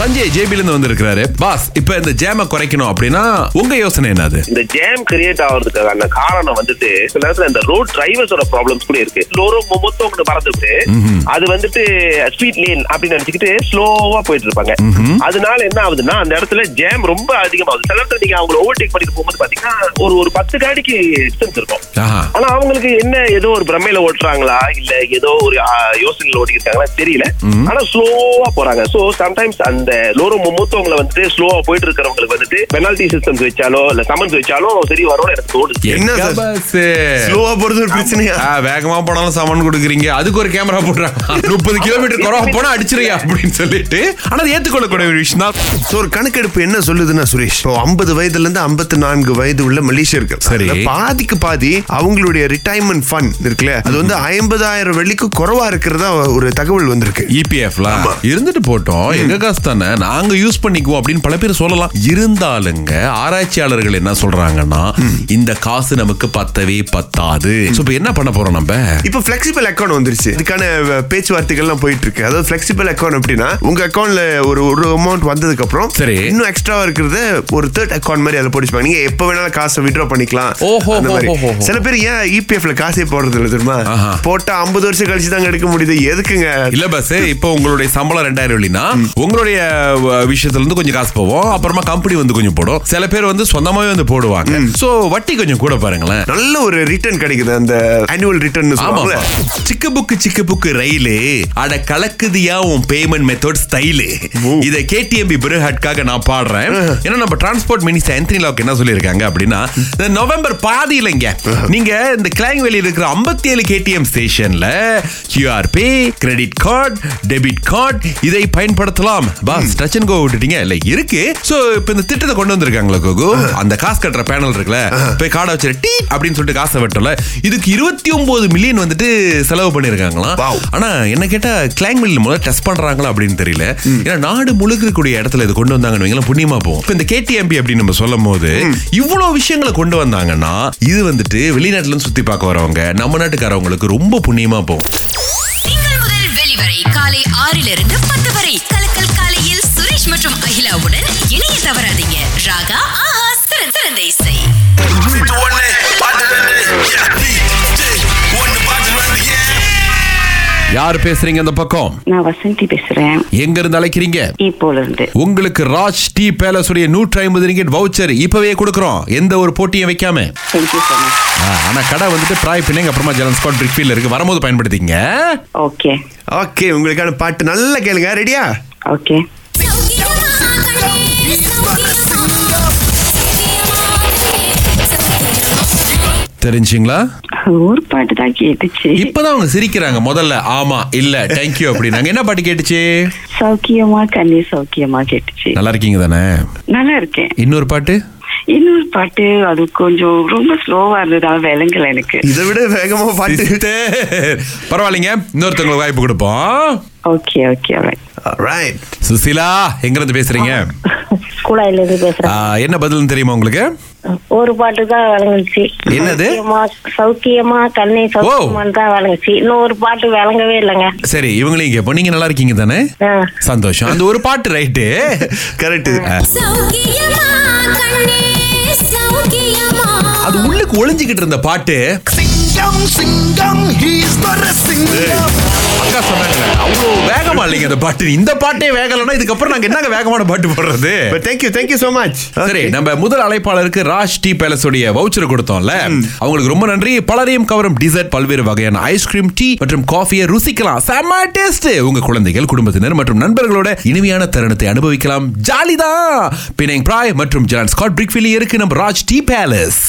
சஞ்சய் ஜேபில இருந்து வந்திருக்கிறாரு. பாஸ் இப்ப இந்த ஜேம குறைக்கணும் அப்படின்னா உங்க யோசனை என்னது? இந்த ஜேம் கிரியேட் ஆகிறதுக்கான காரணம் வந்துட்டு சில நேரத்துல இந்த ரோட் டிரைவர்ஸோட ப்ராப்ளம்ஸ் கூட இருக்கு. லோரோ மொத்தம் ஒன்று பறந்துட்டு அது வந்துட்டு ஸ்ட்ரீட் லேன் அப்படின்னு நினைச்சுக்கிட்டு ஸ்லோவா போயிட்டு இருப்பாங்க. அதனால என்ன ஆகுதுன்னா அந்த இடத்துல ஜேம் ரொம்ப அதிகமாகுது. சில நேரத்துல நீங்க அவங்கள ஓவர்டேக் பண்ணிட்டு போகும்போது பாத்தீங்கன்னா ஒரு ஒரு பத்து காடிக்கு டிஸ்டன்ஸ் இருக்கும். ஆனா அவங்களுக்கு என்ன ஏதோ ஒரு பிரமையில ஓட்டுறாங்களா இல்ல ஏதோ ஒரு யோசனையில ஓட்டிக்கிட்டாங்களா தெரியல. ஆனா ஸ்லோவா போறாங்க. சோ சம்டைம்ஸ் அந்த லோரோ மூத்தவங்களை வந்துட்டு ஸ்லோவா போயிட்டு இருக்கிறவங்களுக்கு வந்துட்டு பெனால்டி சிஸ்டம்ஸ் வச்சாலோ இல்ல சமன்ஸ் வச்சாலும் சரி வரும்னு எனக்கு தோணுது. என்ன ஸ்லோவா போறது ஒரு பிரச்சனையா? ஆ, வேகமா போனாலும் சமன் கொடுக்குறீங்க. அதுக்கு ஒரு கேமரா போடுறாங்க. முப்பது கிலோமீட்டர் குறவா போனா அடிச்சிருயா அப்படின்னு சொல்லிட்டு ஆனா அது ஏத்துக்கொள்ளக்கூடிய ஒரு விஷயம் தான். So, ஒரு கணக்கெடுப்பு என்ன சொல்லுதுன்னா சுரேஷ்? இப்போ ஐம்பது வயதுல இருந்து ஐம்பத்தி நான்கு வயது உள்ள மலேசியர்கள். சரி. பாதிக்கு பாதி அவங்களுடைய ரிட்டைர்மெண்ட் ஃபண்ட் இருக்குல்ல அது வந்து ஐம்பதாயிரம் வெள்ளிக்கு குறைவா இருக்கிறதா ஒரு தகவல் வந்திருக்கு. இபிஎஃப்ல இருந்துட்டு போட்டோம். எங்க காசு தானே நாங்க யூஸ் பண்ணிக்குவோம் அப்படின்னு பல பேர் சொல்லலாம். இருந்தாலுங்க ஆராய்ச்சியாளர்கள் என்ன சொல்றாங்கன்னா இந்த காசு நமக்கு பத்தவே பத்தாது. இப்ப என்ன பண்ண போறோம் நம்ம? இப்போ பிளெக்சிபிள் அக்கௌண்ட் வந்துருச்சு. இதுக்கான பேச்சுவார்த்தைகள்லாம் போயிட்டு இருக்கு அதாவது பிளெக்சிபிள் அக்கௌண்ட் அப்படின்னா உங்க அக்கௌண்ட்ல ஒரு ஒரு அமௌண்ட் வந்ததுக்கு அப்புறம் சரி. இன்னும் எக்ஸ்ட்ரா இருக்கிறத ஒரு தேர்ட் அக்கௌண்ட் மாதிரி அதில் போட்டுப்பாங்க நீங்க எப்ப வேணாலும் காசை வித்ட்ரா பண்ணிக்கலாம். ஓஹோ. சில பேர் ஏன் இபிஎஃப்ல காசே போடுறது இல்லை தெரியுமா. போட்டா ஐம்பது வருஷம் கழிச்சு தாங்க எடுக்க முடியுது. எதுக்குங்க? இல்ல பஸ் இப்போ உங்களுடைய சம்பளம் ரெண்டாயிரம் வெள்ளினா உங்களுடைய அஹ், விஷயத்துல இருந்து கொஞ்சம் காசு போவோம். அப்புறமா கம்பெனி வந்து கொஞ்சம் போடும். சில பேர் வந்து சொந்தமாவே வந்து போடுவாங்க. சோ வட்டி கொஞ்சம் கூட பாருங்களேன். நல்ல ஒரு ரிட்டர்ன் கிடைக்குது. அந்த ஆனுவல் ரிட்டர்ன் சிக்கு புக்கு சிக்கு புக்கு ரயிலு அட கலக்குதியா உன் பேமெண்ட் மெத்தட் ஸ்டைலு இத கேடிஎம்பி பிருஹட்காக நான் பாடுறேன். ஏன்னா நம்ம டிரான்ஸ்போர்ட் மினிஸ்டர் ஆந்தனி லாக் என்ன சொல்லியிருக்காங்க அப்படின்னா நவம்பர் பாதியிலங்க நீங்க இந்த கிளாங் வெளியில் இருக்கிற 57 ஏழு கேடிஎம் ஸ்டேஷன்ல QR pay credit card debit card இதை பயன்படுத்தலாம். பாஸ் டச் அண்ட் கோ விட்டுட்டீங்க. இல்ல இருக்கு. சோ இப்ப இந்த திட்டத்தை கொண்டு வந்திருக்காங்களா கோகு. அந்த காசு கட்டுற பேனல் இருக்குல்ல போய் கார்டை வச்சு டீ அப்படின்னு சொல்லிட்டு காசை வெட்டல இதுக்கு இருபத்தி ஒன்பது மில்லியன் வந்துட்டு செலவு பண்ணிருக்காங்களாம். ஆனா என்ன கேட்டா கிளாங் மில் முதல்ல டெஸ்ட் பண்றாங்களா அப்படின்னு தெரியல. ஏன்னா நாடு முழுக்க இருக்கக்கூடிய இடத்துல இது கொண்டு வந்தாங்கன்னு புண்ணியமா போகும் இப்ப இந்த கேடிஎம்பி அப்படின்னு நம்ம சொல்லும் போது இவ்வளவு விஷயங்களை கொண்டு வந்தாங்கன்னா இது வந்துட்டு வெளிநாட்டுல இருந்து சுத்தி பார்க்க வரவங்க நம்ம நாட்டுக்காரவங்களுக்கு ரொம்ப புண்ணியமா போகும். திங்கள் முதல் வெளிவரை காலை ஆறிலிருந்து பத்து வரை. அகிலாவுடன் இணைய தவறாதீங்க. ராகா ஆஹா சிறந்த சிறந்த இசை. யார் பேசுறீங்க அந்த பக்கம்? நான் வசந்தி பேசுறேன். எங்க இருந்து அழைக்கிறீங்க? இப்போல இருந்து உங்களுக்கு ராஜ் டி பேலஸ் உடைய நூற்றி ஐம்பது ரிங்கெட் வவுச்சர் இப்பவே கொடுக்குறோம். எந்த ஒரு போட்டியும் வைக்காம. ஆனா கடை வந்துட்டு பிராய் பிள்ளைங்க அப்புறமா ஜலன் ஸ்காட் பிரிக்ஃபீல்ட் இருக்கு. வரும்போது பயன்படுத்திங்க ஓகே ஓகே உங்களுக்கான பாட்டு நல்லா கேளுங்க. ரெடியா ஓகே தெரிஞ்சுங்களா? ஒரு பாட்டு தான் கேட்டுச்சு. இப்பதான் அவங்க சிரிக்கிறாங்க முதல்ல. ஆமா இல்ல தேங்க்யூ அப்படின்னாங்க. என்ன பாட்டு கேட்டுச்சு? சௌக்கியமா கண்ணி சௌக்கியமா கேட்டுச்சு. நல்லா இருக்கீங்க தானே? நல்லா இருக்கேன். இன்னொரு பாட்டு? இன்னொரு பாட்டு அது கொஞ்சம் ரொம்ப ஸ்லோவா இருந்ததால விளங்கல எனக்கு. இதை விட வேகமா பாட்டு. பரவாயில்லைங்க. இன்னொருத்தவங்களுக்கு வாய்ப்பு கொடுப்போம். ஓகே ஓகே ரைட் சுசிலா எங்க இருந்து பேசுறீங்க? குழாயில இருந்து பேசுறேன் என்ன பதில் தெரியுமா உங்களுக்கு? ஒரு பாட்டு தான் விளங்குச்சு என்னது? சௌக்கியமா சௌக்கியமா கண்ணை சௌக்கியமான்னு தான் விளங்குச்சு இன்னும் ஒரு பாட்டு விளங்கவே இல்லைங்க. சரி இவங்களையும் கேட்போம் நீங்க நல்லா இருக்கீங்க தானே. சந்தோஷம். அந்த ஒரு பாட்டு ரைட்டு. கரெக்ட் அது உள்ளுக்கு ஒளிஞ்சுக்கிட்டு இருந்த பாட்டு. சிங்கம் சிங்கம் he's not a சிங்கம் அக்கா சொன்னாங்க. அவ்வளோ வேகமா இல்லைங்க அந்த பாட்டு. இந்த பாட்டே வேகலைன்னா இதுக்கப்புறம் நாங்க என்னங்க வேகமான பாட்டு போடுறது? தேங்க்யூ தேங்க்யூ சோ மச் சரி நம்ம முதல் அழைப்பாளருக்கு ராஜ் டி பேலஸ் உடைய வவுச்சர் கொடுத்தோம்ல அவங்களுக்கு ரொம்ப நன்றி. பலரையும் கவரும் டிசர்ட் பல்வேறு வகையான ஐஸ்கிரீம் டீ மற்றும் காஃபியை ருசிக்கலாம். செம்ம டேஸ்ட் உங்க குழந்தைகள் குடும்பத்தினர் மற்றும் நண்பர்களோட இனிமையான தருணத்தை அனுபவிக்கலாம். ஜாலிதான். பினங் பிராய் மற்றும் ஜான் ஸ்காட் பிரிக்ஃபிலி இருக்கு நம்ம ராஜ் டி பேலஸ்.